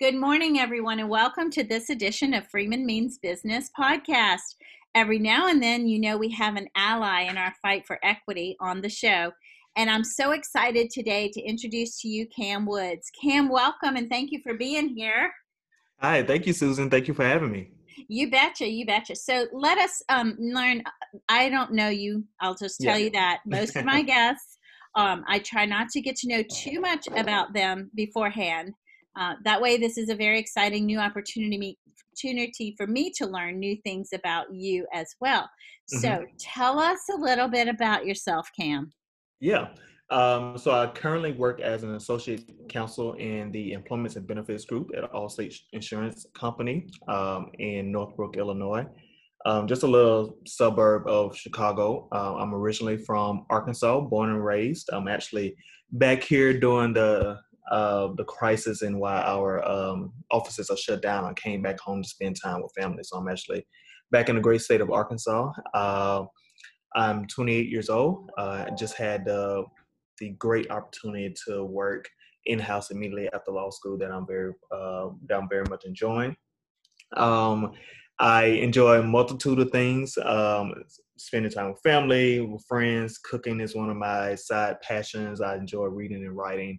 Good morning, everyone, and welcome to this edition of Freeman Means Business podcast. Every now and then, you know, we have an ally in our fight for equity on the show. And I'm so excited today to introduce to you Cam Woods. Cam, welcome and thank you for being here. Hi, thank you, Susan. Thank you for having me. You betcha, you betcha. So let us um, learn. I don't know you. I'll just tell yeah. you that most of my guests, um, I try not to get to know too much about them beforehand. Uh, that way, this is a very exciting new opportunity opportunity for me to learn new things about you as well. Mm-hmm. So, tell us a little bit about yourself, Cam. Yeah. Um, so I currently work as an associate counsel in the Employment and Benefits Group at Allstate Insurance Company um, in Northbrook, Illinois. Um, just a little suburb of Chicago. Uh, I'm originally from Arkansas, born and raised. I'm actually back here during the uh, the crisis and why our um, offices are shut down. I came back home to spend time with family. So I'm actually back in the great state of Arkansas. Uh, I'm 28 years old. Uh, I just had the great opportunity to work in house immediately after law school that I'm very uh, that I'm very much enjoying. Um, I enjoy a multitude of things. Um, spending time with family, with friends. Cooking is one of my side passions. I enjoy reading and writing.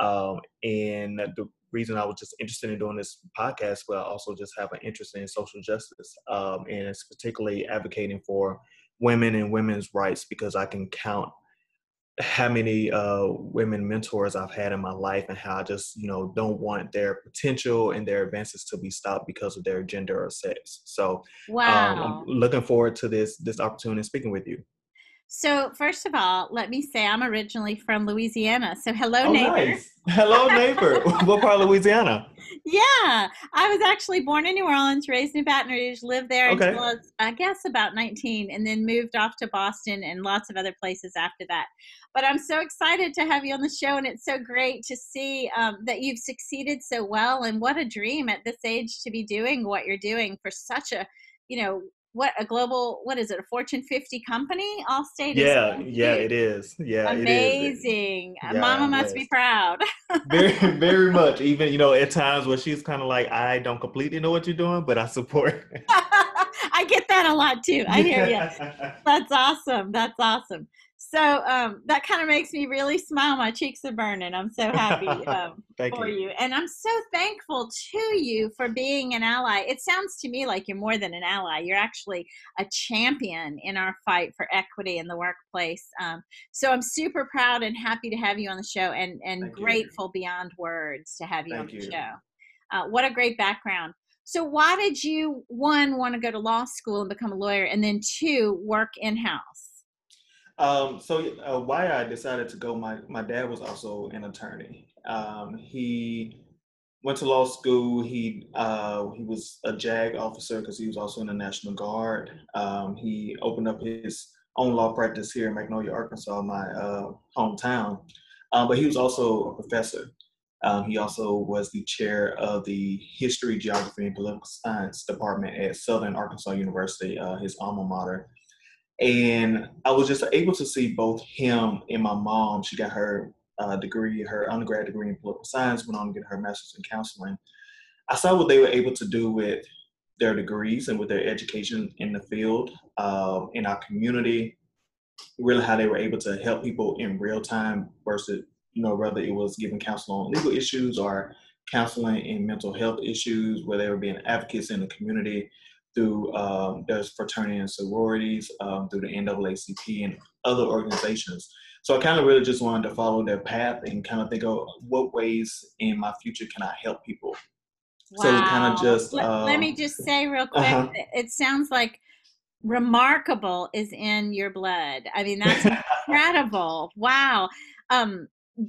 Um, and the reason I was just interested in doing this podcast, but I also just have an interest in social justice, um, and it's particularly advocating for women and women's rights because I can count how many uh, women mentors I've had in my life and how I just, you know, don't want their potential and their advances to be stopped because of their gender or sex. So wow. um, I'm looking forward to this this opportunity speaking with you. So, first of all, let me say I'm originally from Louisiana. So, hello, oh, neighbor. Nice. Hello, neighbor. what part of Louisiana? Yeah, I was actually born in New Orleans, raised in Baton Rouge, lived there okay. until I, was, I guess about 19, and then moved off to Boston and lots of other places after that. But I'm so excited to have you on the show, and it's so great to see um, that you've succeeded so well. And what a dream at this age to be doing what you're doing for such a you know what a global what is it a fortune 50 company? Allstate is yeah yeah it is. Yeah amazing it is. mama must be proud. Very very much. Even you know at times where she's kind of like i don't completely know what you're doing but i support i get that a lot too. I hear you that's awesome. That's awesome so um, that kind of makes me really smile. My cheeks are burning. I'm so happy um, for you. you. And I'm so thankful to you for being an ally. It sounds to me like you're more than an ally. You're actually a champion in our fight for equity in the workplace. Um, so I'm super proud and happy to have you on the show and, and Thank grateful you. beyond words to have you Thank on the you. show. Uh, what a great background. So, why did you, one, want to go to law school and become a lawyer, and then two, work in house? Um, so uh, why I decided to go, my, my dad was also an attorney. Um, he went to law school. He uh, he was a JAG officer because he was also in the National Guard. Um, he opened up his own law practice here in Magnolia, Arkansas, my uh, hometown. Um, but he was also a professor. Um, he also was the chair of the History, Geography, and Political Science Department at Southern Arkansas University, uh, his alma mater. And I was just able to see both him and my mom. She got her uh, degree, her undergrad degree in political science, went on to get her master's in counseling. I saw what they were able to do with their degrees and with their education in the field, uh, in our community, really how they were able to help people in real time versus, you know, whether it was giving counsel on legal issues or counseling in mental health issues, where they were being advocates in the community through um, there's fraternity and sororities, um, through the NAACP and other organizations. So I kind of really just wanted to follow their path and kind of think of what ways in my future can I help people. Wow. So kind of just let, um, let, me just say real quick, uh-huh. it sounds like remarkable is in your blood. I mean, that's incredible. Wow. Um,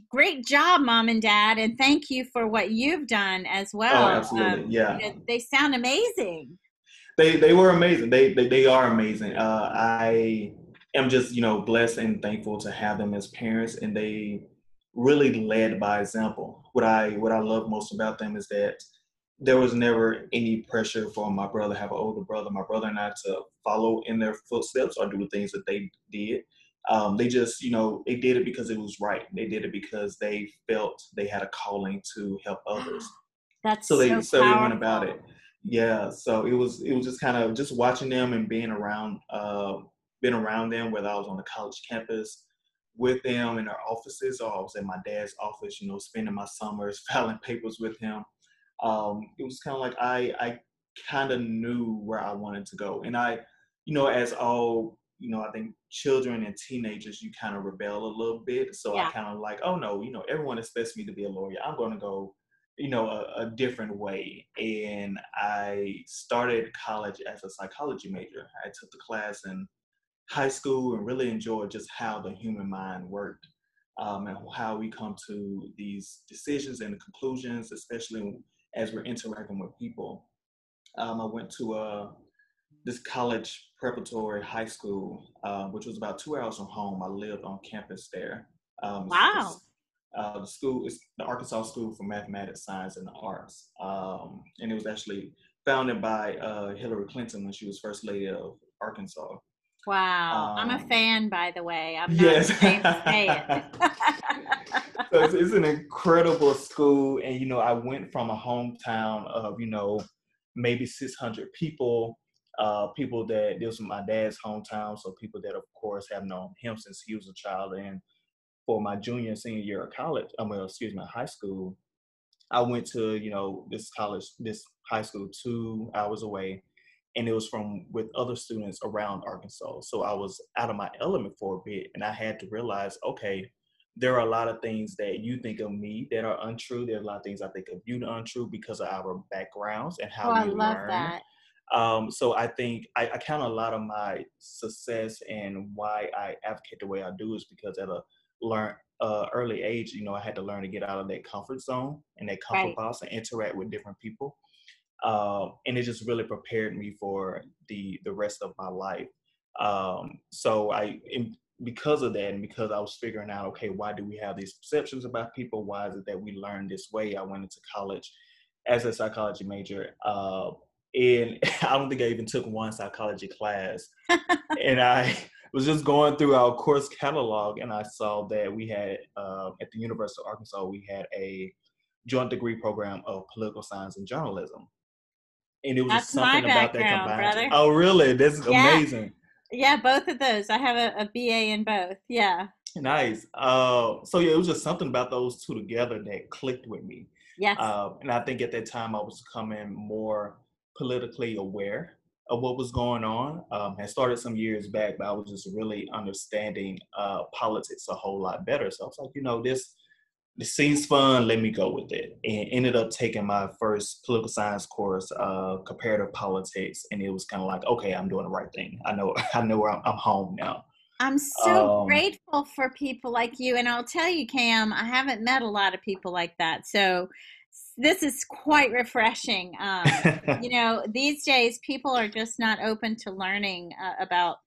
great job, mom and dad, and thank you for what you've done as oh, well. Oh, absolutely. Um, yeah. You know, they sound amazing they they were amazing. They they, they are amazing. Uh, I am just you know blessed and thankful to have them as parents, and they really led by example. What I what I love most about them is that there was never any pressure for my brother have an older brother, my brother and I to follow in their footsteps or do the things that they did. Um, they just, you know, they did it because it was right. They did it because they felt they had a calling to help others. That's so they so, so they went about it. Yeah, so it was it was just kind of just watching them and being around uh being around them whether I was on the college campus with them in their offices or I was in my dad's office, you know, spending my summers filing papers with him. Um, it was kind of like I I kind of knew where I wanted to go. And I, you know, as all, you know, I think children and teenagers, you kind of rebel a little bit. So yeah. I kind of like, oh no, you know, everyone expects me to be a lawyer. I'm going to go, you know, a, a different way. And I started college as a psychology major. I took the class in high school and really enjoyed just how the human mind worked. Um, and how we come to these decisions and conclusions, especially as we're interacting with people. Um, I went to uh, this college preparatory high school, uh, which was about two hours from home. I lived on campus there. Um, wow. Uh, the school is the Arkansas School for Mathematics, Science, and the Arts, um, and it was actually founded by uh, Hillary Clinton when she was First Lady of Arkansas. Wow, um, I'm a um, fan, by the way. I'm not yes. ashamed to say it. so it's, it's, an incredible school, and you know, I went from a hometown of you know maybe 600 people, uh, people that this was my dad's hometown, so people that of course have known him since he was a child. And for my junior and senior year of college, I mean, excuse me, high school, I went to you know this college, this high school two hours away, and it was from with other students around Arkansas. So I was out of my element for a bit, and I had to realize, okay, there are a lot of things that you think of me that are untrue. There are a lot of things I think of you that are untrue because of our backgrounds and how oh, we I learn. That. Um, so I think I, I, count a lot of my success and why I advocate the way I do is because at a learn uh, early age, you know, I had to learn to get out of that comfort zone and that comfort right. box and interact with different people. Um, and it just really prepared me for the the rest of my life. Um, so I, because of that and because I was figuring out, okay, why do we have these perceptions about people? Why is it that we learn this way? I went into college as a psychology major. Uh, and I don't think I even took one psychology class. and I was just going through our course catalog and I saw that we had, uh, at the University of Arkansas, we had a joint degree program of political science and journalism. And it was That's something about that combined. Brother. Oh, really? This is yeah. amazing. Yeah, both of those. I have a, a BA in both. Yeah. Nice. Uh, so yeah, it was just something about those two together that clicked with me. Yes. Uh, and I think at that time I was becoming more politically aware of what was going on. Um, had started some years back, but I was just really understanding uh, politics a whole lot better. So I was like, you know, this it seems fun. Let me go with it. And ended up taking my first political science course, uh, comparative politics, and it was kind of like, okay, I'm doing the right thing. I know, I know where I'm, I'm home now. I'm so um, grateful for people like you, and I'll tell you, Cam, I haven't met a lot of people like that. So this is quite refreshing. Um, you know, these days people are just not open to learning uh, about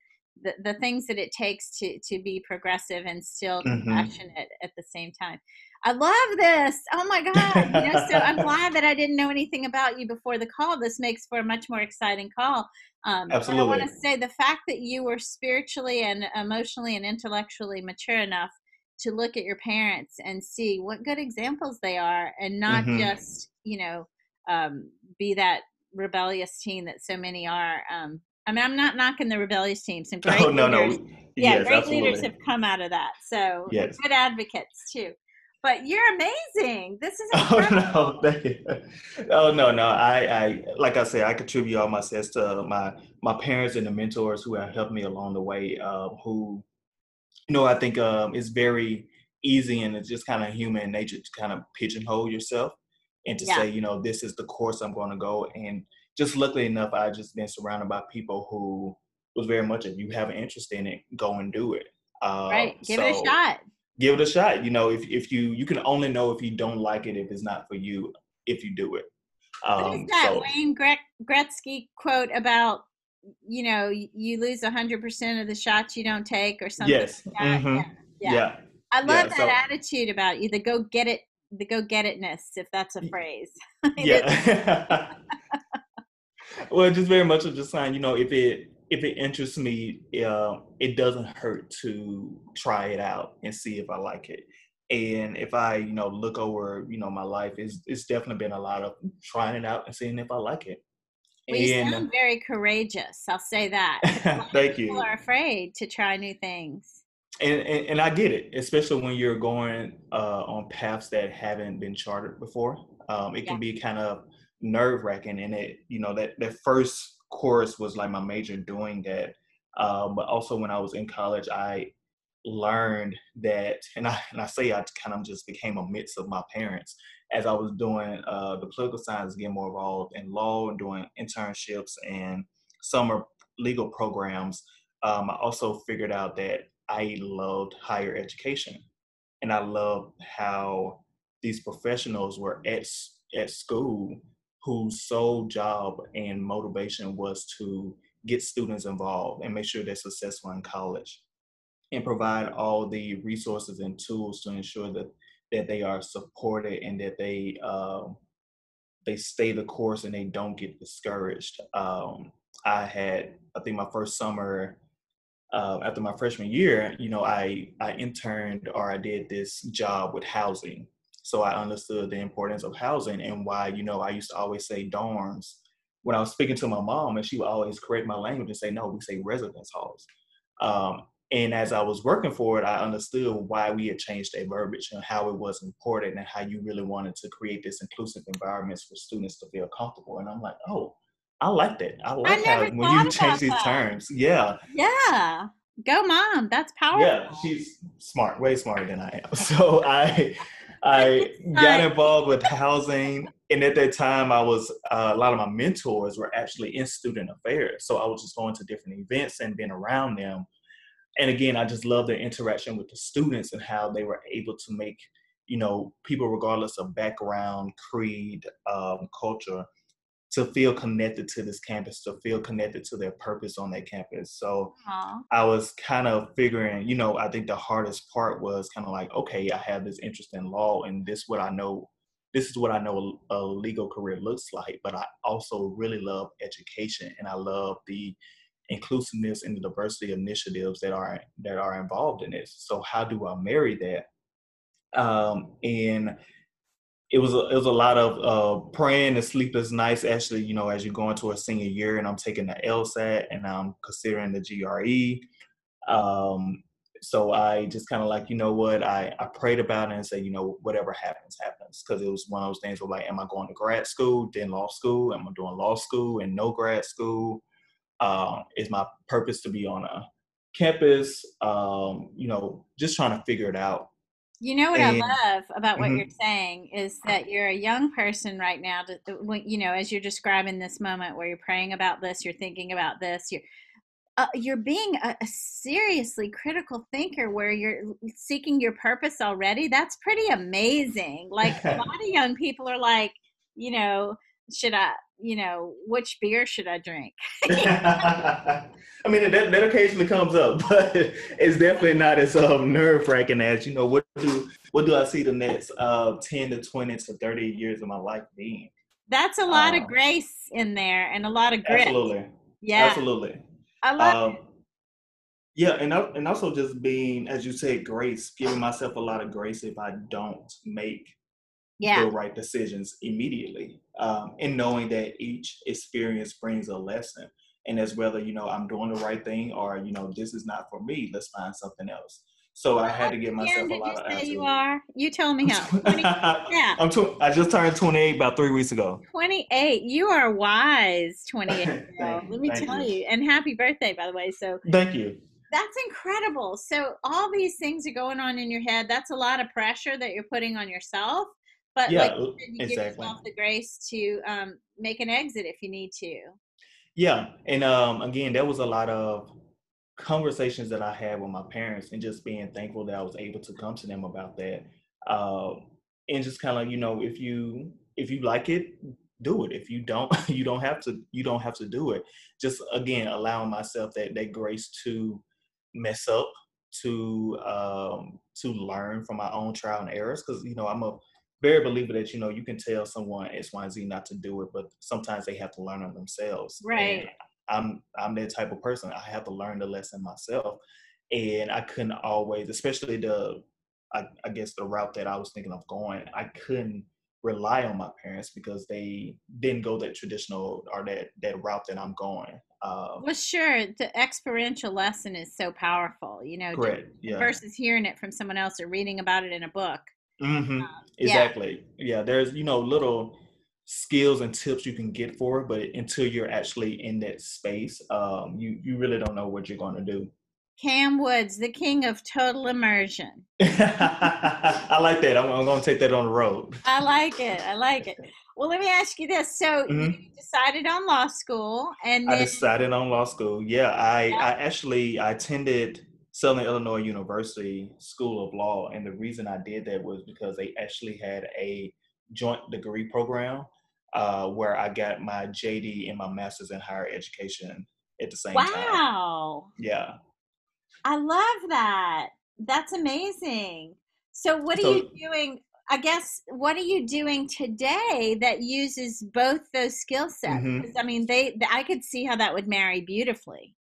the, the things that it takes to to be progressive and still mm-hmm. compassionate at the same time. I love this. Oh my God. You know, so I'm glad that I didn't know anything about you before the call. This makes for a much more exciting call. Um, Absolutely. I want to say the fact that you were spiritually and emotionally and intellectually mature enough to look at your parents and see what good examples they are and not mm-hmm. just, you know, um, be that rebellious teen that so many are. Um, I mean, I'm not knocking the rebellious teams. Some great oh, no, leaders, no. Yeah, yes, great absolutely. leaders have come out of that. So yes. good advocates too but you're amazing. This is incredible. oh no, thank you. Oh no, no. I, I like I said, I contribute all my success to my my parents and the mentors who have helped me along the way. Uh, who, you know, I think um, it's very easy and it's just kind of human nature to kind of pigeonhole yourself and to yeah. say, you know, this is the course I'm going to go. And just luckily enough, I've just been surrounded by people who was very much if you have an interest in it, go and do it. Uh, right, give so, it a shot give it a shot. You know, if if you you can only know if you don't like it if it's not for you if you do it. Um, what is that so, Wayne Gretzky quote about? You know, you lose hundred percent of the shots you don't take, or something. Yes. Like mm-hmm. yeah. yeah. yeah. I love yeah, that so, attitude about you. The go get it, the go get itness, if that's a phrase. yeah. well, just very much of just saying, you know, if it if it interests me, uh, it doesn't hurt to try it out and see if I like it. And if I, you know, look over, you know, my life, it's, it's definitely been a lot of trying it out and seeing if I like it. Well, you and, sound very courageous. I'll say that. Thank you. People are afraid to try new things. And, and, and I get it, especially when you're going uh, on paths that haven't been charted before. Um, it yeah. can be kind of nerve wracking, and it, you know, that that first course was like my major doing that. Uh, but also when I was in college, I learned that, and I and I say I kind of just became a mix of my parents as I was doing uh, the political science, getting more involved in law and doing internships and summer legal programs. Um, I also figured out that I loved higher education, and I loved how these professionals were at at school whose sole job and motivation was to get students involved and make sure they're successful in college and provide all the resources and tools to ensure that that they are supported and that they um, they stay the course and they don't get discouraged. Um, I had I think my first summer uh, after my freshman year, you know, I I interned or I did this job with housing, so I understood the importance of housing and why you know I used to always say dorms when I was speaking to my mom, and she would always correct my language and say, "No, we say residence halls." Um, and as I was working for it, I understood why we had changed that verbiage and how it was important and how you really wanted to create this inclusive environments for students to feel comfortable. And I'm like, oh, I like that. I like I how when you change these that. terms. Yeah. Yeah. Go mom. That's powerful. Yeah, she's smart, way smarter than I am. So I I got involved with housing. And at that time, I was uh, a lot of my mentors were actually in student affairs. So I was just going to different events and being around them and again, I just love their interaction with the students and how they were able to make, you know, people regardless of background, creed, um, culture, to feel connected to this campus, to feel connected to their purpose on that campus. So Aww. I was kind of figuring, you know, I think the hardest part was kind of like, okay, I have this interest in law and this what I know, this is what I know a legal career looks like, but I also really love education and I love the inclusiveness and the diversity initiatives that are that are involved in this. So how do I marry that? Um, and it was a, it was a lot of uh, praying and sleepless nights. Actually, you know, as you go into a senior year, and I'm taking the LSAT and I'm considering the GRE. Um, so I just kind of like, you know what, I, I prayed about it and said, you know, whatever happens, happens. Because it was one of those things where like, am I going to grad school, then law school? Am I doing law school and no grad school? Uh, is my purpose to be on a campus um, you know just trying to figure it out you know what and, I love about what mm-hmm. you're saying is that you're a young person right now. To, you know, as you're describing this moment where you're praying about this, you're thinking about this, you're uh, you're being a, a, seriously critical thinker where you're seeking your purpose already. That's pretty amazing. Like a lot of young people are like, you know, should I, you know, which beer should I drink? I mean, that, that occasionally comes up, but it's definitely not as um, nerve wracking as, you know, what do what do I see the next uh, 10 to 20 to 30 years of my life being? That's a lot um, of grace in there and a lot of grit. Absolutely. Yeah. Absolutely. I love um, Yeah, and and also just being, as you said, grace, giving myself a lot of grace if I don't make yeah. the right decisions immediately. Um, and knowing that each experience brings a lesson. And as whether, you know, I'm doing the right thing or, you know, this is not for me, let's find something else. So I had to give myself a lot of answers. You are. You tell me how. 20, yeah. I'm tw- I just turned 28 about three weeks ago. 28. You are wise. 28. Let me tell you. you. And happy birthday, by the way. So thank you. That's incredible. So all these things are going on in your head. That's a lot of pressure that you're putting on yourself. But yeah, like you, exactly. give yourself the grace to um, make an exit if you need to. Yeah, and um, again, there was a lot of conversations that I had with my parents, and just being thankful that I was able to come to them about that. Uh, and just kind of, you know, if you if you like it, do it. If you don't, you don't have to. You don't have to do it. Just again, allowing myself that that grace to mess up, to um, to learn from my own trial and errors, because you know I'm a very believer that you know you can tell someone X, Y, and Z not to do it, but sometimes they have to learn on themselves. Right. And I'm I'm that type of person. I have to learn the lesson myself, and I couldn't always, especially the I, I guess the route that I was thinking of going, I couldn't rely on my parents because they didn't go that traditional or that that route that I'm going. Uh, well, sure, the experiential lesson is so powerful, you know, correct, yeah. versus hearing it from someone else or reading about it in a book. Mm-hmm. Um, exactly. Yeah. yeah, there's you know little skills and tips you can get for it, but until you're actually in that space, um, you you really don't know what you're going to do. Cam Woods, the king of total immersion. I like that. I'm, I'm going to take that on the road. I like it. I like it. Well, let me ask you this. So mm-hmm. you decided on law school, and then... I decided on law school. Yeah, I yeah. I actually I attended Southern Illinois University School of Law, and the reason I did that was because they actually had a joint degree program uh, where I got my JD and my master's in higher education at the same wow. time. Wow. Yeah. I love that. That's amazing. So, what are so, you doing? I guess what are you doing today that uses both those skill sets? Mm-hmm. I mean, they, they, I could see how that would marry beautifully.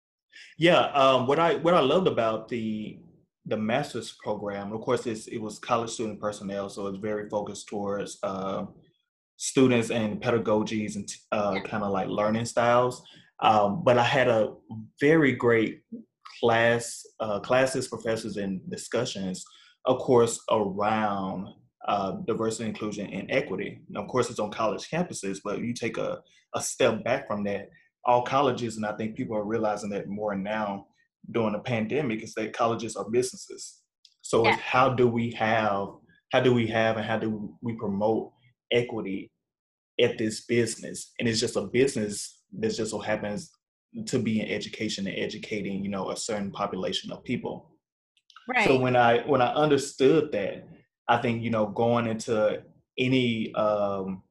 Yeah, um, what I what I loved about the the master's program, of course, it's, it was college student personnel, so it's very focused towards uh, students and pedagogies and uh, yeah. kind of like learning styles. Um, but I had a very great class, uh, classes, professors, and discussions, of course, around uh, diversity, inclusion, and equity. of course, it's on college campuses, but you take a, a step back from that, all colleges, and I think people are realizing that more now during the pandemic, is that colleges are businesses. So yeah. how do we have, how do we have, and how do we promote equity at this business? And it's just a business that just so happens to be in education and educating you know a certain population of people right so when i when i understood that i think you know going into any um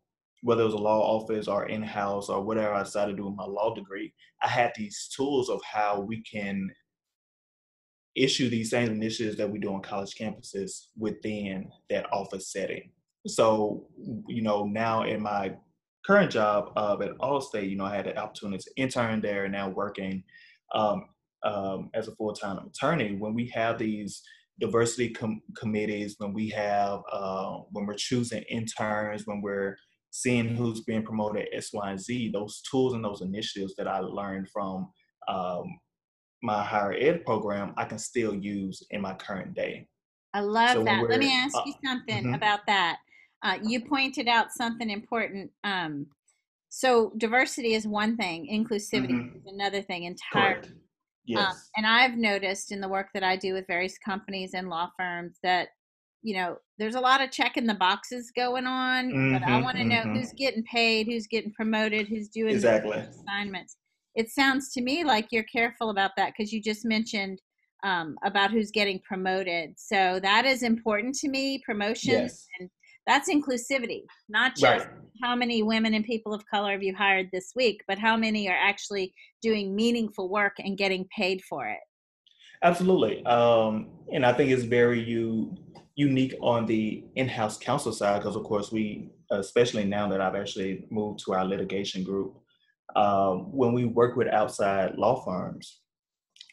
whether it was a law office or in-house or whatever i decided to do with my law degree i had these tools of how we can issue these same initiatives that we do on college campuses within that office setting so you know now in my current job uh, at Allstate, you know, I had the opportunity to intern there and now working um, um, as a full-time attorney. When we have these diversity com- committees, when we have, uh, when we're choosing interns, when we're seeing who's being promoted X, Y, and Z, those tools and those initiatives that I learned from um, my higher ed program, I can still use in my current day. I love so that. Let me ask uh, you something mm-hmm. about that. Uh, you pointed out something important. Um, so diversity is one thing, inclusivity mm-hmm. is another thing entirely. Um, yes. Um, and I've noticed in the work that I do with various companies and law firms that, you know, there's a lot of checking the boxes going on, mm-hmm, but I mm-hmm, want to mm-hmm. know who's getting paid, who's getting promoted, who's doing exactly. assignments. It sounds to me like you're careful about that because you just mentioned um, about who's getting promoted. So that is important to me. Promotions yes. and that's inclusivity, not just right. how many women and people of color have you hired this week, but how many are actually doing meaningful work and getting paid for it. Absolutely. Um, and I think it's very you, unique on the in-house counsel side because of course we especially now that i've actually moved to our litigation group um, when we work with outside law firms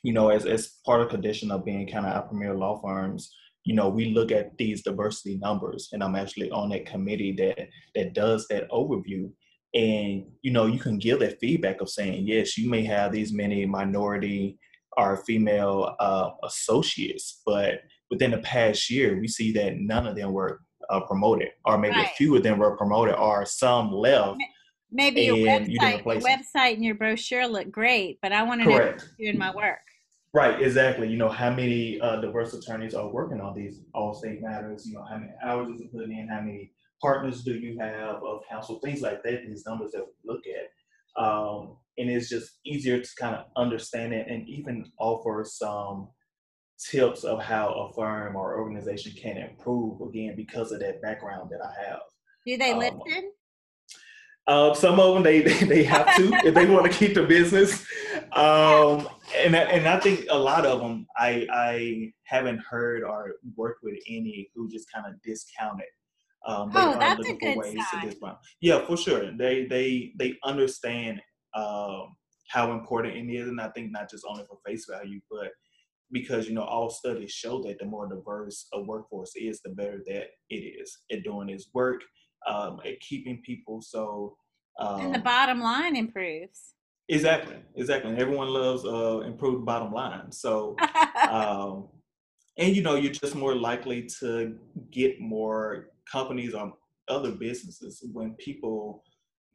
you know as, as part of condition of being kind of our premier law firms you know, we look at these diversity numbers, and I'm actually on that committee that that does that overview. And you know, you can give that feedback of saying, yes, you may have these many minority or female uh, associates, but within the past year, we see that none of them were uh, promoted, or maybe right. a few of them were promoted, or some left. Maybe your website, your website and your brochure look great, but I want to know doing my work. Right, exactly. You know, how many uh, diverse attorneys are working on these Allstate matters? You know, how many hours is it put in? How many partners do you have of counsel? Things like that, these numbers that we look at. Um, and it's just easier to kind of understand it and even offer some tips of how a firm or organization can improve, again, because of that background that I have. Do they um, listen? Uh, some of them they they have to if they want to keep the business, um, and and I think a lot of them I I haven't heard or worked with any who just kind of discounted. Um, they oh, that's a good sign. Yeah, for sure. They they they understand um, how important it is, and I think not just only for face value, but because you know all studies show that the more diverse a workforce is, the better that it is at doing its work, um, at keeping people. So um, and the um bottom line improves. Exactly, exactly. And everyone loves uh, improved bottom line. So, um, and you know, you're just more likely to get more companies or other businesses when people,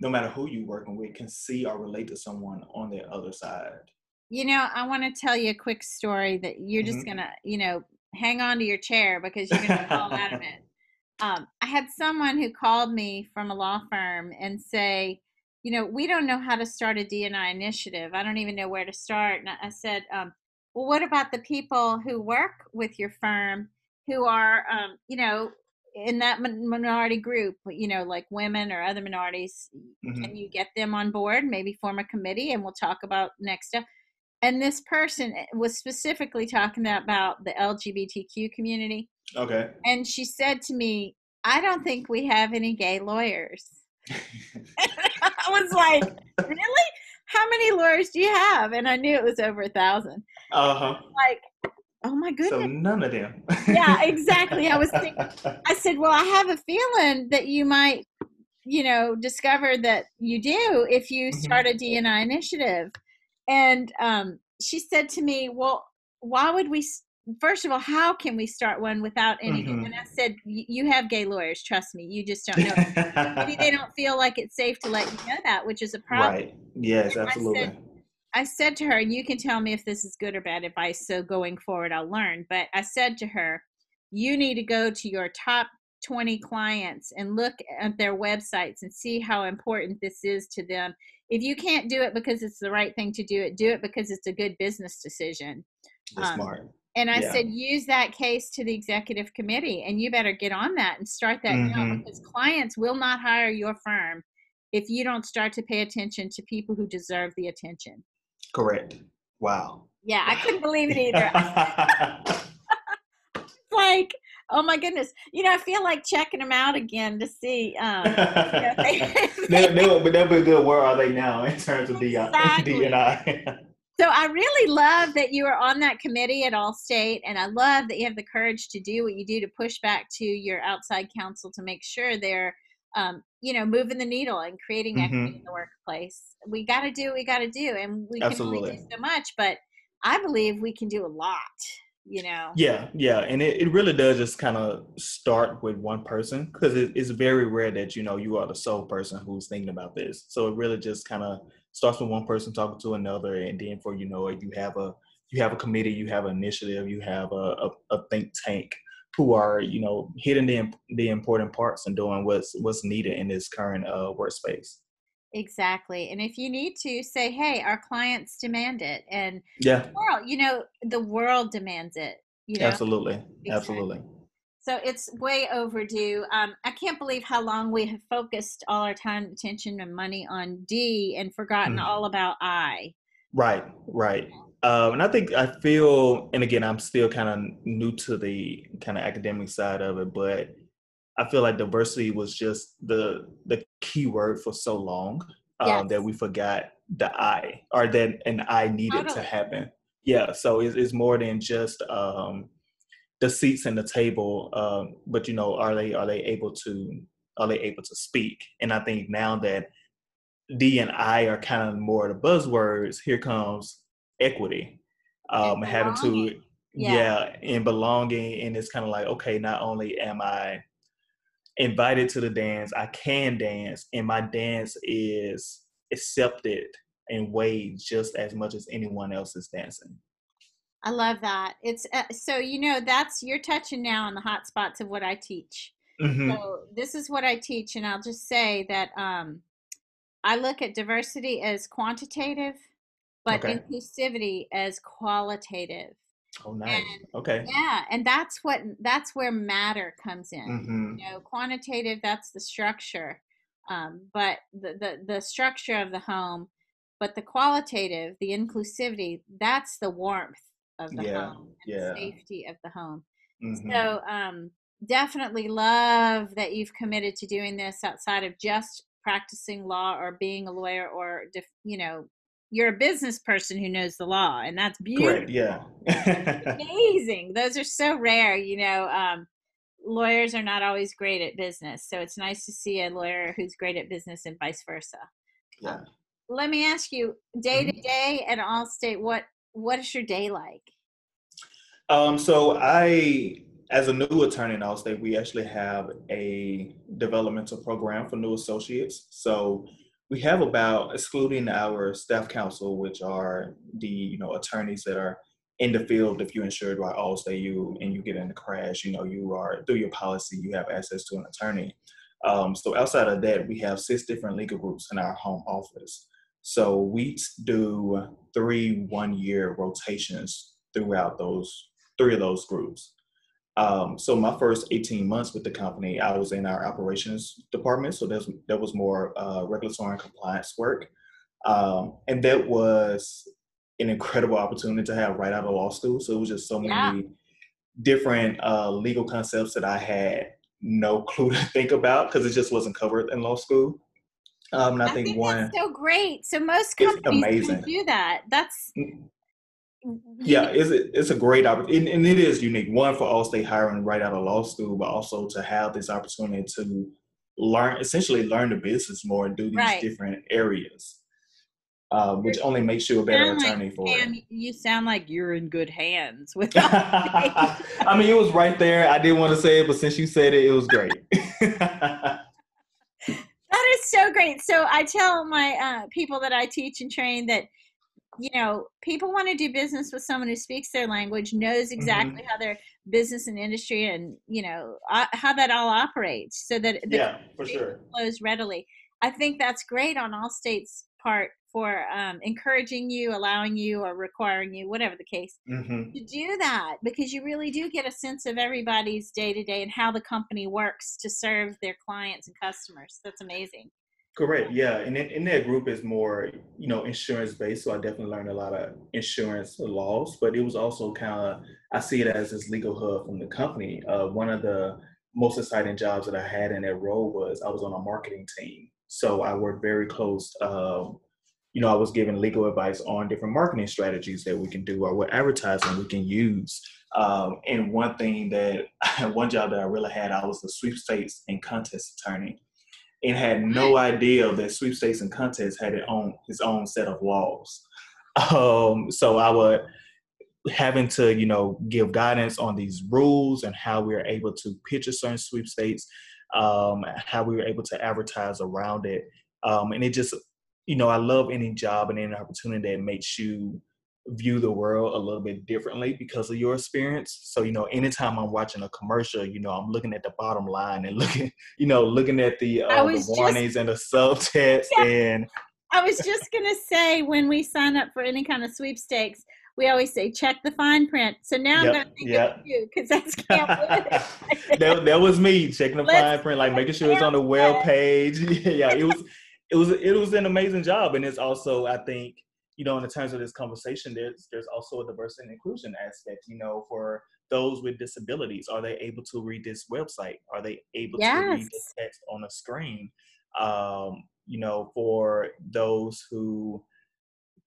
no matter who you're working with, can see or relate to someone on the other side. You know, I want to tell you a quick story that you're mm-hmm. just gonna, you know, hang on to your chair because you're gonna fall out of it. Um, I had someone who called me from a law firm and say, you know, we don't know how to start a DNI initiative. I don't even know where to start. And I said, um, well, what about the people who work with your firm who are, um, you know, in that minority group, you know, like women or other minorities? Mm-hmm. Can you get them on board? Maybe form a committee and we'll talk about next step. And this person eh, was specifically talking about the LGBTQ community. Okay. And she said to me, I don't think we have any gay lawyers. I was like, really? How many lawyers do you have? And I knew it was over a thousand. Uh huh. Like, oh my goodness. So none of them. yeah, exactly. I was thinking, I said, well, I have a feeling that you might, you know, discover that you do if you mm-hmm. start a DNI initiative. And um, she said to me, well, why would we first of all, how can we start one without any? Mm-hmm. And I said, you have gay lawyers. Trust me, you just don't know. Maybe they don't feel like it's safe to let you know that, which is a problem. Right. Yes, and absolutely. I said, I said to her, and you can tell me if this is good or bad advice. So going forward, I'll learn. But I said to her, you need to go to your top 20 clients and look at their websites and see how important this is to them. If you can't do it because it's the right thing to do it, do it because it's a good business decision. Um, smart. And I yeah. said, use that case to the executive committee, and you better get on that and start that mm-hmm. now because clients will not hire your firm if you don't start to pay attention to people who deserve the attention. Correct. Wow. Yeah, I couldn't believe it either. like, oh my goodness. You know, I feel like checking them out again to see. Um, you know, they, they, they, but that'd be a good. Where are they now in terms of the exactly. DNI? So I really love that you are on that committee at Allstate, and I love that you have the courage to do what you do to push back to your outside counsel to make sure they're, um, you know, moving the needle and creating mm-hmm. equity in the workplace. We got to do what we got to do, and we Absolutely. can only do so much, but I believe we can do a lot. You know. Yeah, yeah, and it, it really does just kind of start with one person because it, it's very rare that you know you are the sole person who's thinking about this. So it really just kind of starts with one person talking to another, and then for you know it, you have a you have a committee, you have an initiative, you have a, a, a think tank who are you know hitting the the important parts and doing what's what's needed in this current uh, workspace. Exactly. And if you need to say, hey, our clients demand it. And yeah, world, you know, the world demands it. You know? Absolutely. Exactly. Absolutely. So it's way overdue. Um, I can't believe how long we have focused all our time, attention, and money on D and forgotten mm. all about I. Right, right. Um, and I think I feel, and again, I'm still kind of new to the kind of academic side of it, but I feel like diversity was just the the key word for so long um, yes. that we forgot the I, or that an I needed totally. to happen. Yeah, so it's, it's more than just um, the seats and the table, um, but you know, are they are they able to are they able to speak? And I think now that D and I are kind of more the buzzwords, here comes equity, um, having to yeah. yeah, and belonging, and it's kind of like okay, not only am I invited to the dance, I can dance, and my dance is accepted and weighed just as much as anyone else is dancing. I love that. It's uh, so you know that's you're touching now on the hot spots of what I teach. Mm-hmm. So this is what I teach, and I'll just say that um, I look at diversity as quantitative, but okay. inclusivity as qualitative. Oh, nice. And, okay. Yeah, and that's what that's where matter comes in. Mm-hmm. You know, quantitative that's the structure, um, but the, the the structure of the home, but the qualitative, the inclusivity, that's the warmth of the yeah, home and yeah. the safety of the home. Mm-hmm. So um, definitely love that you've committed to doing this outside of just practicing law or being a lawyer or you know you're a business person who knows the law, and that's beautiful. Correct. Yeah. amazing. Those are so rare. You know, um, lawyers are not always great at business, so it's nice to see a lawyer who's great at business and vice versa. Yeah. Um, let me ask you, day to mm-hmm. day at Allstate, what what is your day like? Um, so I, as a new attorney in Allstate, we actually have a developmental program for new associates. So we have about, excluding our staff counsel, which are the you know attorneys that are in the field. If you're insured by Allstate, you and you get in a crash, you know you are through your policy, you have access to an attorney. Um, so outside of that, we have six different legal groups in our home office. So we do three one-year rotations throughout those three of those groups. Um, so my first 18 months with the company, I was in our operations department. So that that was more uh, regulatory and compliance work. Um, and that was an incredible opportunity to have right out of law school. So it was just so yeah. many different uh, legal concepts that I had no clue to think about because it just wasn't covered in law school. Um, and I, I think, think, one so great. So most companies do that. That's mm yeah, it's a, it's a great opportunity, and it is unique. One for Allstate hiring right out of law school, but also to have this opportunity to learn, essentially learn the business more and do these right. different areas, um, which only makes you a better attorney like, for and it. You sound like you're in good hands with. I mean, it was right there. I didn't want to say it, but since you said it, it was great. that is so great. So I tell my uh, people that I teach and train that you know, people want to do business with someone who speaks their language, knows mm-hmm. exactly mm-hmm. how their business and industry and you know uh, how that all operates, so that yeah, for sure, flows readily. I think that's great on Allstate's part for um, encouraging you, allowing you, or requiring you, whatever the case, mm-hmm. to do that because you really do get a sense of everybody's day to day and how the company works to serve their clients and customers. That's amazing. Correct. Yeah, and in, in that group is more, you know, insurance based. So I definitely learned a lot of insurance laws, but it was also kind of I see it as this legal hub from the company. Uh, one of the most exciting jobs that I had in that role was I was on a marketing team. So I worked very close. Um, you know, I was giving legal advice on different marketing strategies that we can do or what advertising we can use. Um, and one thing that one job that I really had, I was the sweepstakes and contest attorney and had no idea that sweepstakes and contests had its own his own set of laws. Um, so I would having to you know give guidance on these rules and how we are able to pitch a certain sweepstakes, um, how we were able to advertise around it, um, and it just you know I love any job and any opportunity that makes you view the world a little bit differently because of your experience. So, you know, anytime I'm watching a commercial, you know, I'm looking at the bottom line and looking, you know, looking at the, uh, the warnings just, and the subtext yeah, and I was just gonna say when we sign up for any kind of sweepstakes, we always say check the fine print. So now yep, I'm gonna think yep. of you because that's that, that was me checking the Let's fine print, like making sure it's on the web page. yeah, it was it was it was an amazing job, and it's also I think you know, in the terms of this conversation, there's there's also a diversity and inclusion aspect. You know, for those with disabilities, are they able to read this website? Are they able yes. to read the text on a screen? Um, you know, for those who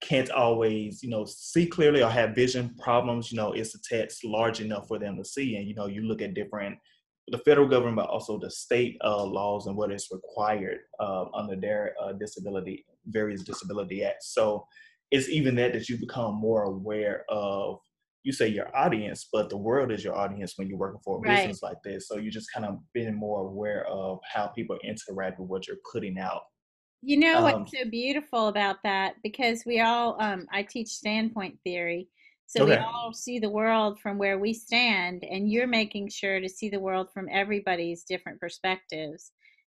can't always, you know, see clearly or have vision problems, you know, is the text large enough for them to see? And you know, you look at different the federal government, but also the state uh, laws and what is required uh, under their uh, disability, various disability acts. So it's even that that you become more aware of you say your audience, but the world is your audience when you're working for a right. business like this. So you just kind of being more aware of how people interact with what you're putting out. You know um, what's so beautiful about that? Because we all, um, I teach standpoint theory. So okay. we all see the world from where we stand, and you're making sure to see the world from everybody's different perspectives.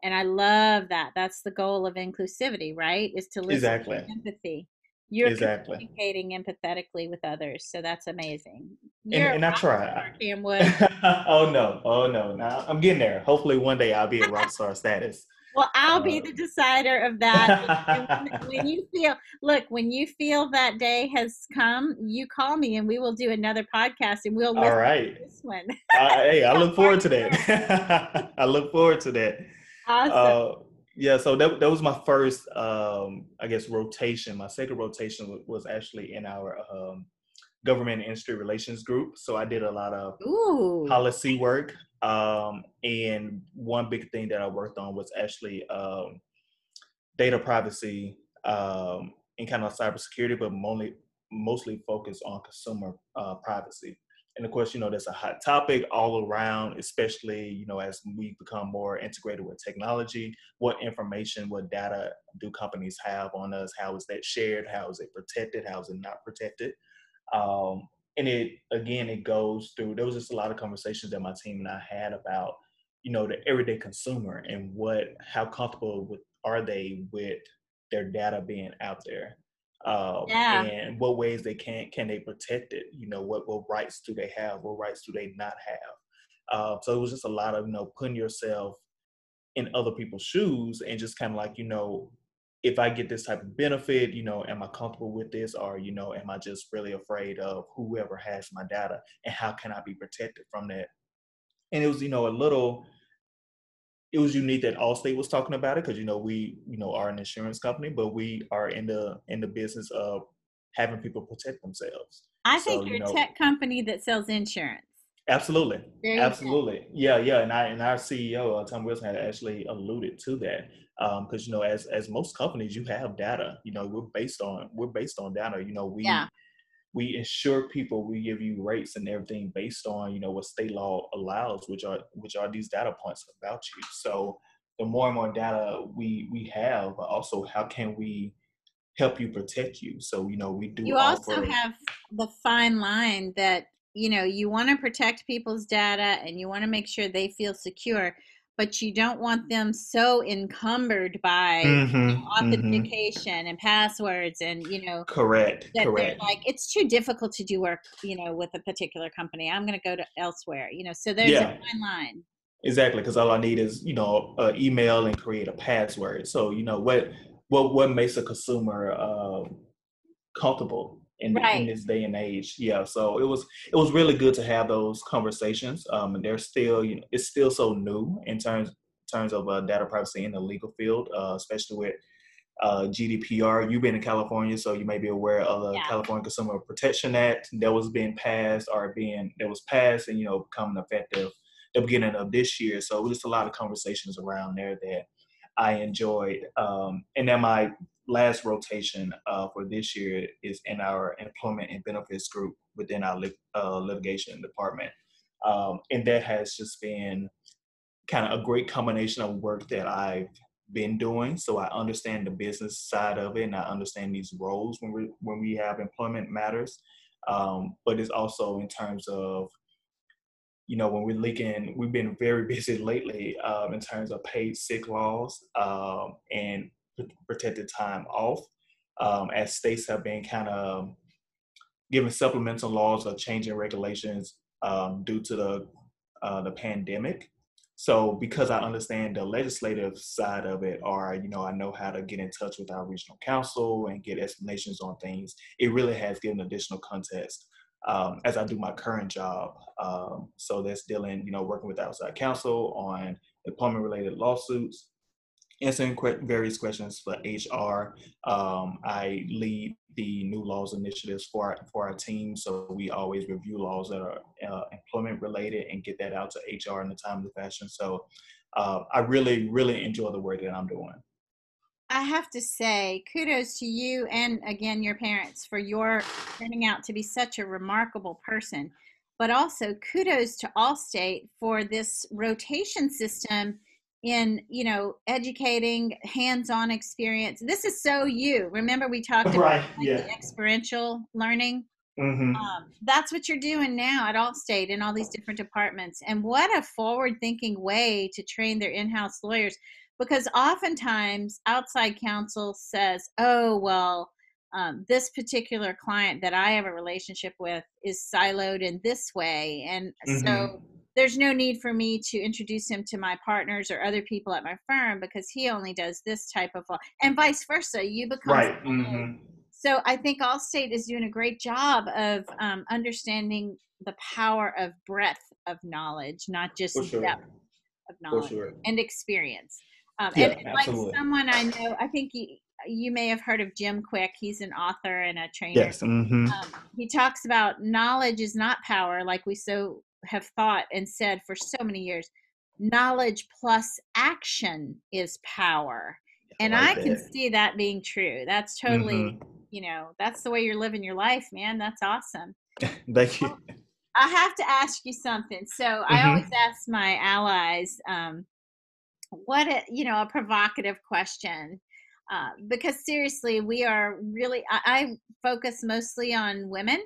And I love that. That's the goal of inclusivity, right? Is to listen exactly. empathy you're exactly. communicating empathetically with others so that's amazing. And, and i try. oh no. Oh no. Now i'm getting there. Hopefully one day i'll be a rock star status. Well i'll uh, be the decider of that when, when, you feel look when you feel that day has come you call me and we will do another podcast and we'll all right. this one. Uh, hey i look forward to that. I look forward to that. Awesome. Uh, yeah, so that, that was my first, um, I guess, rotation. My second rotation was actually in our um, government and industry relations group. So I did a lot of Ooh. policy work. Um, and one big thing that I worked on was actually um, data privacy um, and kind of cybersecurity, but mostly mostly focused on consumer uh, privacy. And of course, you know, that's a hot topic all around, especially, you know, as we become more integrated with technology, what information, what data do companies have on us? How is that shared? How is it protected? How is it not protected? Um, and it, again, it goes through, there was just a lot of conversations that my team and I had about, you know, the everyday consumer and what, how comfortable with, are they with their data being out there? Um, yeah. and what ways they can can they protect it? You know what what rights do they have? What rights do they not have? Uh, so it was just a lot of you know putting yourself in other people's shoes and just kind of like you know if i get this type of benefit you know am i comfortable with this? Or you know am i just really afraid of whoever has my data and how can i be protected from that? And it was you know a little it was unique that Allstate was talking about it because you know we you know are an insurance company, but we are in the in the business of having people protect themselves. I think so, you're you know, a tech company that sells insurance. Absolutely, absolutely, yeah, yeah. And I and our CEO uh, Tom Wilson had actually alluded to that because um, you know as as most companies you have data. You know we're based on we're based on data. You know we. Yeah we insure people we give you rates and everything based on you know what state law allows which are which are these data points about you. So the more and more data we we have but also how can we help you protect you? So you know we do you also have the fine line that you know you want to protect people's data and you want to make sure they feel secure but you don't want them so encumbered by mm-hmm, mm-hmm. authentication mm-hmm. and passwords and you know correct that correct like it's too difficult to do work you know with a particular company i'm going to go to elsewhere you know so there's yeah. a fine line exactly because all i need is you know email and create a password so you know what what what makes a consumer uh, comfortable in, right. in this day and age. Yeah, so it was it was really good to have those conversations. Um, and they're still you know it's still so new in terms in terms of uh, data privacy in the legal field, uh, especially with uh, GDPR. You've been in California, so you may be aware of the yeah. California Consumer Protection Act that was being passed or being that was passed and you know becoming effective the beginning of this year. So just a lot of conversations around there that I enjoyed. Um, and then my last rotation uh, for this year is in our employment and benefits group within our uh, litigation department. Um, and that has just been kind of a great combination of work that I've been doing. So I understand the business side of it and I understand these roles when we when we have employment matters. Um, but it's also in terms of you know, when we're leaking, we've been very busy lately um, in terms of paid sick laws um, and protected time off, um, as states have been kind of giving supplemental laws or changing regulations um, due to the uh, the pandemic. So because I understand the legislative side of it, or you know, I know how to get in touch with our regional counsel and get explanations on things, it really has given additional context um, as I do my current job. Um, so that's dealing, you know, working with outside counsel on employment related lawsuits, answering various questions for HR. Um, I lead the new laws initiatives for our, for our team. So we always review laws that are uh, employment related and get that out to HR in a timely fashion. So uh, I really, really enjoy the work that I'm doing. I have to say, kudos to you and again your parents for your turning out to be such a remarkable person. But also kudos to Allstate for this rotation system in you know educating hands-on experience this is so you remember we talked about right, like, yeah. experiential learning mm-hmm. um, that's what you're doing now at allstate in all these different departments and what a forward-thinking way to train their in-house lawyers because oftentimes outside counsel says oh well um, this particular client that i have a relationship with is siloed in this way and mm-hmm. so there's no need for me to introduce him to my partners or other people at my firm because he only does this type of law and vice versa you become right mm-hmm. so i think allstate is doing a great job of um, understanding the power of breadth of knowledge not just sure. depth of knowledge sure. and experience Um, yeah, and absolutely. like someone I know, I think you, you may have heard of Jim Kwik. He's an author and a trainer. Yes. Mm-hmm. Um, he talks about knowledge is not power, like we so have thought and said for so many years. Knowledge plus action is power. And I, like I can see that being true. That's totally, mm-hmm. you know, that's the way you're living your life, man. That's awesome. Thank you. Well, I have to ask you something. So mm-hmm. I always ask my allies, um, what a, you know, a provocative question, uh, because seriously, we are really. I, I focus mostly on women,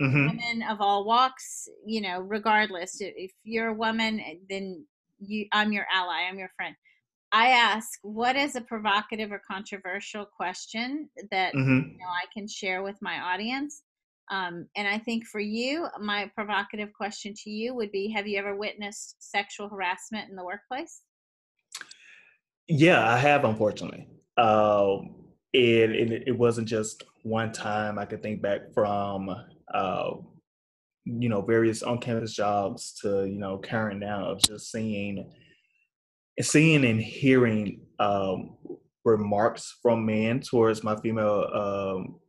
mm-hmm. women of all walks. You know, regardless if you're a woman, eh, then you, I'm your ally. I'm your friend. I ask, what is a provocative or controversial question that mm-hmm. you know I can share with my audience? Um, and I think for you, my provocative question to you would be Have you ever witnessed sexual harassment in the workplace? Yeah, I have, unfortunately. Um, and, and it, wasn't just one time. I could think back from, uh, you know, various on campus jobs to, you know, current now of just seeing, seeing and hearing um, remarks from men towards my female um,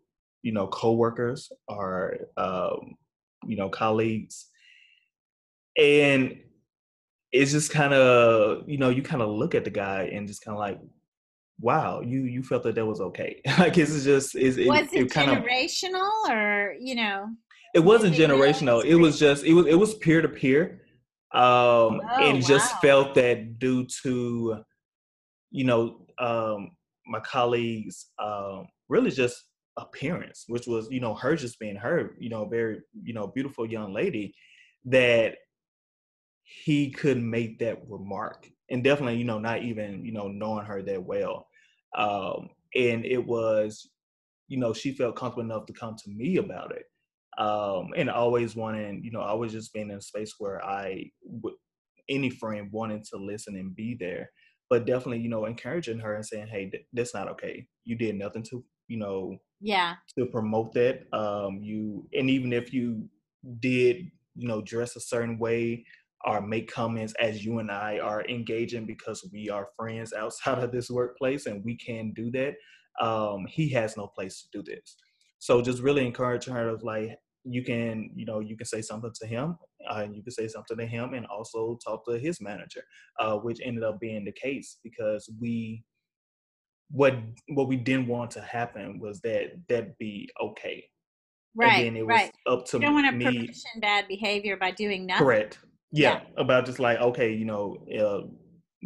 you know coworkers or um, you know colleagues and it's just kind of you know you kind of look at the guy and just kind of like wow you you felt that that was okay like it's just it's, it, was it, it kind generational of, or you know it wasn't generational it was just it was it was peer to peer um oh, and just felt that due to you know um my colleagues um really just appearance, which was, you know, her just being her, you know, very, you know, beautiful young lady, that he could make that remark. And definitely, you know, not even, you know, knowing her that well. Um, and it was, you know, she felt comfortable enough to come to me about it. Um, and always wanting, you know, always just being in a space where I would, any friend wanting to listen and be there but definitely you know encouraging her and saying hey that's not okay you did nothing to you know yeah to promote that um you and even if you did you know dress a certain way or make comments as you and I are engaging because we are friends outside of this workplace and we can do that um he has no place to do this so just really encouraging her of like you can you know you can say something to him uh, and you can say something to him and also talk to his manager uh, which ended up being the case because we what what we didn't want to happen was that that be okay. Right. And then it was right. up to you don't want to permission bad behavior by doing nothing. Correct. Yeah, yeah. About just like okay, you know, uh,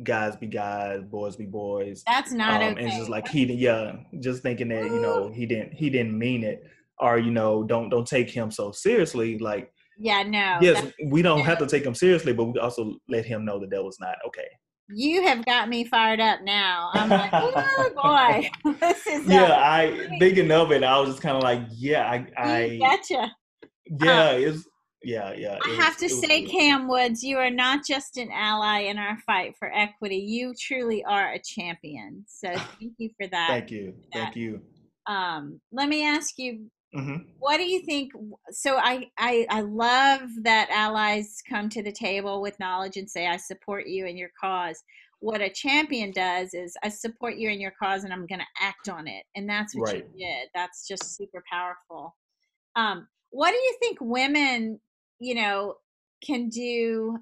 guys be guys, boys be boys. That's not um, okay. And it's just like he, yeah, just thinking that you know he didn't he didn't mean it, or you know don't don't take him so seriously. Like yeah, no. Yes, we don't have to take him seriously, but we also let him know that that was not okay you have got me fired up now. I'm like, oh boy, this is yeah. I thinking of it, I was just kind of like, yeah, I, I gotcha. Yeah, um, it's yeah, yeah. I have to say, Cam Woods, you are not just an ally in our fight for equity. You truly are a champion. So thank you for that. thank you, thank you. Um, let me ask you Mm-hmm. What do you think? So I, I I love that allies come to the table with knowledge and say I support you and your cause. What a champion does is I support you in your cause and I'm going to act on it, and that's what right. you did. That's just super powerful. Um, what do you think women, you know, can do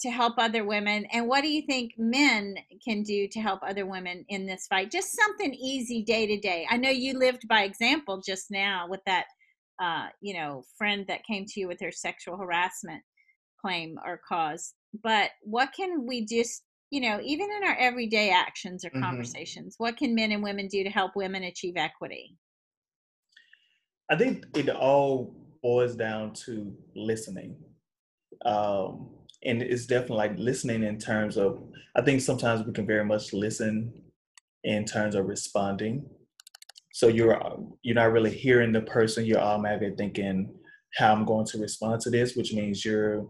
to help other women and what do you think men can do to help other women in this fight? Just something easy day to day. I know you lived by example just now with that uh, you know friend that came to you with her sexual harassment claim or cause but what can we just you know even in our everyday actions or mm-hmm. conversations what can men and women do to help women achieve equity? I think it all boils down to listening. Um, and it's definitely like listening in terms of i think sometimes we can very much listen in terms of responding. So you're you're not really hearing the person you're automatically thinking how i'm going to respond to this which means you're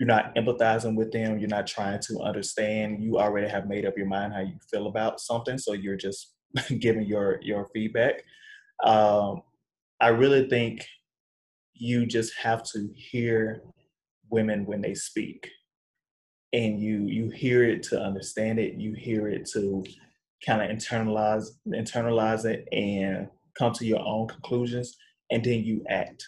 you're not empathizing with them you're not trying to understand you already have made up your mind how you feel about something so you're just giving your your feedback. Um, i really think you just have to hear women when they speak. and you you hear it to understand it you hear it to kind of internalize internalize it and come to your own conclusions and then you act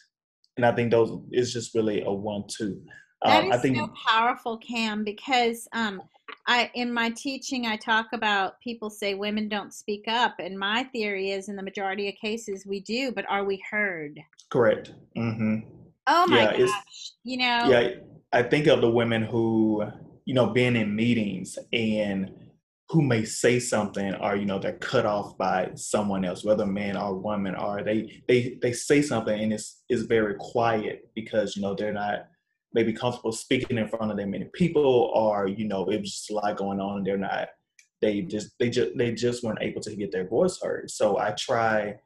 and i think those is just really a one-two that um, is I think, so powerful cam because um I in my teaching I talk about people say women don't speak up and my theory is in the majority of cases we do but are we heard? Correct. Mm-hmm. oh my yeah, gosh you know? Yeah I think of the women who you know being in meetings and who may say something or you know they're cut off by someone else whether man or woman or they they they say something and it's it's very quiet because you know they're not maybe comfortable speaking in front of that many people or you know it was just a lot going on and they're not they just they just they just weren't able to get their voice heard. So i try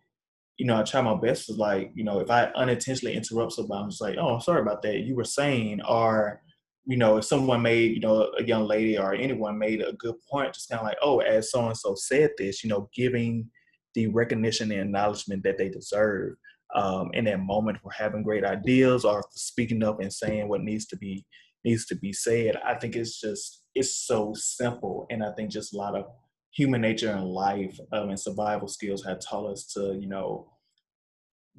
you know i try my best to like you know if i unintentionally interrupt somebody i'm just like oh i'm sorry about that. You were saying or you know if someone made you know a young lady or anyone made a good point just kind of like oh as so and so said this you know giving the recognition and acknowledgement that they deserve um, in that moment for having great ideas or speaking up and saying what needs to be needs to be said. I think it's just it's so simple, and I think just a lot of human nature and life um, and survival skills have taught us to you know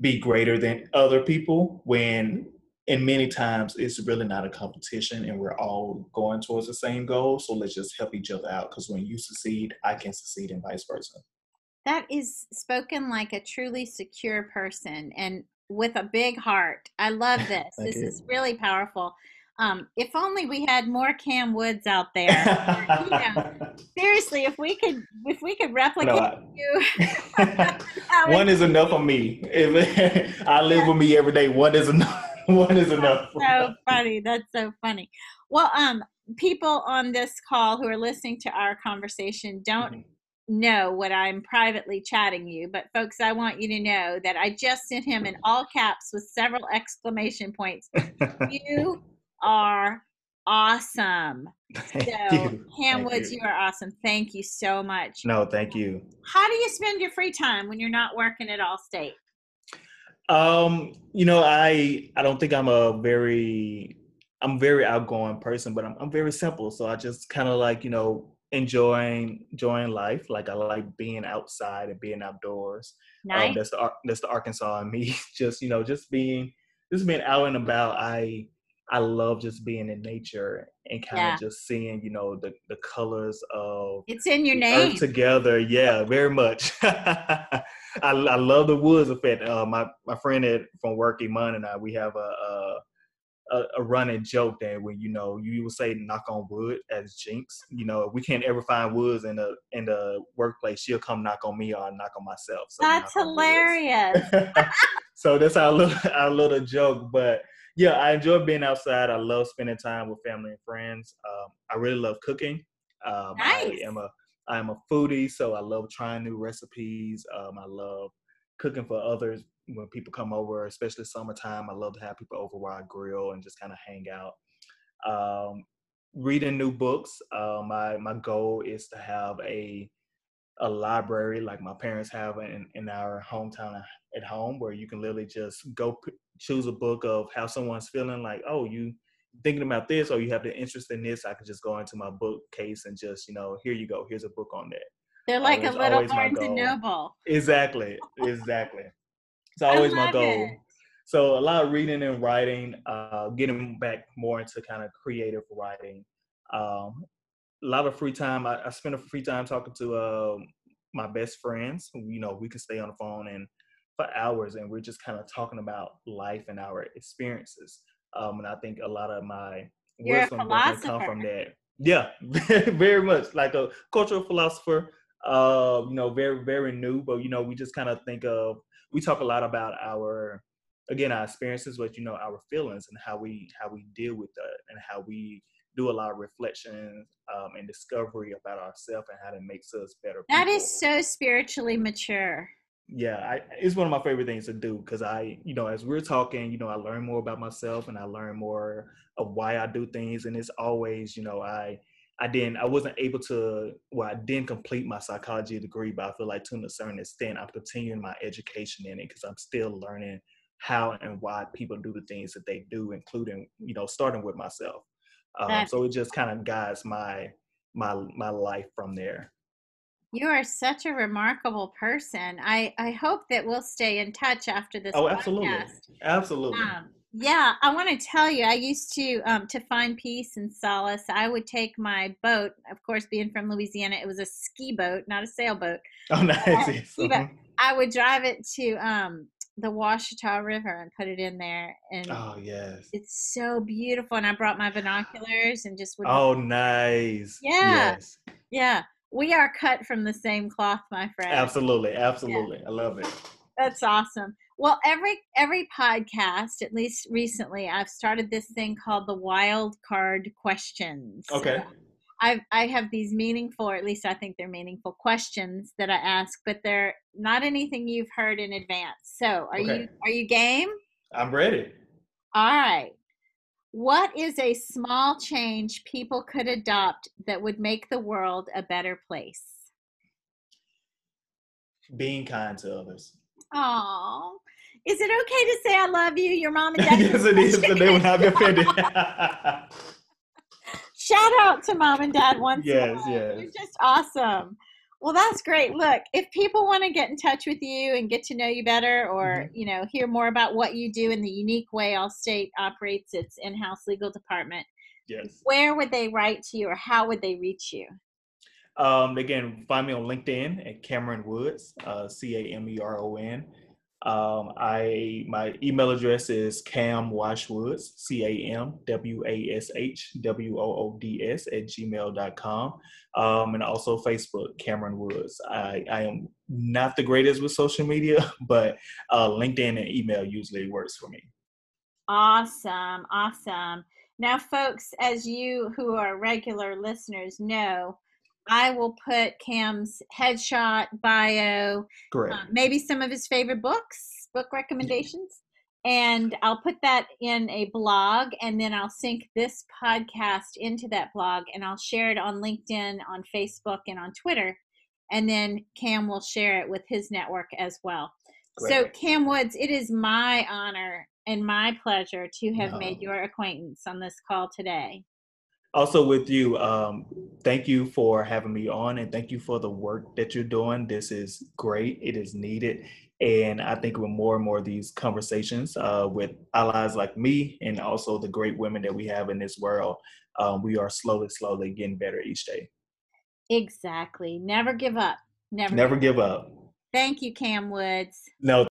be greater than other people when and many times it's really not a competition and we're all going towards the same goal. So let's just help each other out because when you succeed i can succeed and vice versa that is spoken like a truly secure person and with a big heart. I love this. this you. is really powerful. Um, if only we had more Cam Woods out there. you know, seriously, if we could, if we could replicate no, you. one is enough for me. If I live with me every day, one is enough. One is enough. so funny. That's so funny. Well, um, people on this call who are listening to our conversation don't mm-hmm know what I'm privately chatting you, but folks, I want you to know that I just sent him in all caps with several exclamation points. you are awesome. Thank so, you. Cam Woods, you. you are awesome. Thank you so much. No, thank you. How do you spend your free time when you're not working at Allstate? Um, you know, I I don't think I'm a very I'm very outgoing person, but I'm I'm very simple. So I just kind of like, you know, enjoying enjoying life. Like I like being outside and being outdoors. Um, nice. Um, that's the that's the Arkansas and me. just you know, just being just being out and about. I I love just being in nature and kind yeah. of just seeing you know the the colors of it's in your name together. Yeah, very much. I, I love the woods effect. Uh, my my friend at, from work, Iman, and I, we have a, a a, a, running joke that when you know you will say knock on wood as jinx. You know, if we can't ever find woods in the in the workplace, she'll come knock on me or I'll knock on myself. So that's hilarious. so that's our little our little joke. But yeah, I enjoy being outside. I love spending time with family and friends. Um, I really love cooking. Um, nice. I am a I am a foodie, so I love trying new recipes. Um, I love cooking for others when people come over, especially summertime. I love to have people over where I grill and just kind of hang out. Um, reading new books. Uh, my my goal is to have a a library like my parents have in, in our hometown at home, where you can literally just go p- choose a book of how someone's feeling. Like, oh, you thinking about this, or you have the interest in this. I can just go into my bookcase and just you know, here you go. Here's a book on that. They're like always, a little Barnes and Noble. Exactly, exactly. It's always my goal. It. So a lot of reading and writing, uh, getting back more into kind of creative writing. Um, a lot of free time. I, I spend a free time talking to uh, my best friends. You know, we can stay on the phone and for hours, and we're just kind of talking about life and our experiences. Um, and I think a lot of my You're wisdom come from that. Yeah, very much like a cultural philosopher uh, you know, very, very new, but, you know, we just kind of think of, we talk a lot about our, again, our experiences, but, you know, our feelings and how we, how we deal with that and how we do a lot of reflection um, and discovery about ourselves and how that makes us better. That people. is so spiritually mature. Yeah, I, it's one of my favorite things to do because I, you know, as we're talking, you know, I learn more about myself and I learn more of why I do things. And it's always, you know, I, I didn't, I wasn't able to, well, I didn't complete my psychology degree, but I feel like to a certain extent, I'm continuing my education in it because I'm still learning how and why people do the things that they do, including, you know, starting with myself. Um, so it just kind of guides my my my life from there. You are such a remarkable person. I I hope that we'll stay in touch after this. Oh, absolutely, absolutely. Um, yeah, I want to tell you, I used to um, to find peace and solace. I would take my boat. Of course, being from Louisiana, it was a ski boat, not a sailboat. Oh, nice. Uh, I would drive it to um, the Ouachita River and put it in there, and oh yes, it's so beautiful. And I brought my binoculars and just would. Oh, nice. Yeah. Yes. Yeah, we are cut from the same cloth, my friend. Absolutely, absolutely. Yeah. I love it. That's awesome. Well, every every podcast, at least recently, I've started this thing called the wild card questions. Okay. I I have these meaningful, or at least I think they're meaningful questions that I ask, but they're not anything you've heard in advance. So, are okay. you are you game? I'm ready. All right. What is a small change people could adopt that would make the world a better place? Being kind to others. Oh, is it okay to say I love you? Your mom and dad. yes, it is. So they will not be offended. Shout out to mom and dad once. Yes, yes. You're just awesome. Well, that's great. Look, if people want to get in touch with you and get to know you better, or mm-hmm. you know, hear more about what you do in the unique way Allstate operates its in-house legal department, yes, where would they write to you, or how would they reach you? Um, again, find me on LinkedIn at Cameron Woods, uh, C A M E R O N. Um, I my email address is Cam Washwoods, C A M W A S H W O O D S at gmail.com. Um, and also Facebook, Cameron Woods. I, I am not the greatest with social media, but uh, LinkedIn and email usually works for me. Awesome, awesome. Now, folks, as you who are regular listeners know, I will put Cam's headshot, bio, Great. Uh, maybe some of his favorite books, book recommendations. And I'll put that in a blog and then I'll sync this podcast into that blog and I'll share it on LinkedIn, on Facebook, and on Twitter. And then Cam will share it with his network as well. Great. So, Cam Woods, it is my honor and my pleasure to have no. made your acquaintance on this call today also with you um, thank you for having me on and thank you for the work that you're doing. This is great. It is needed. And i think with more and more of these conversations uh, with allies like me and also the great women that we have in this world um, we are slowly slowly getting better each day. Exactly. Never give up. Never never give up. Thank you cam woods. No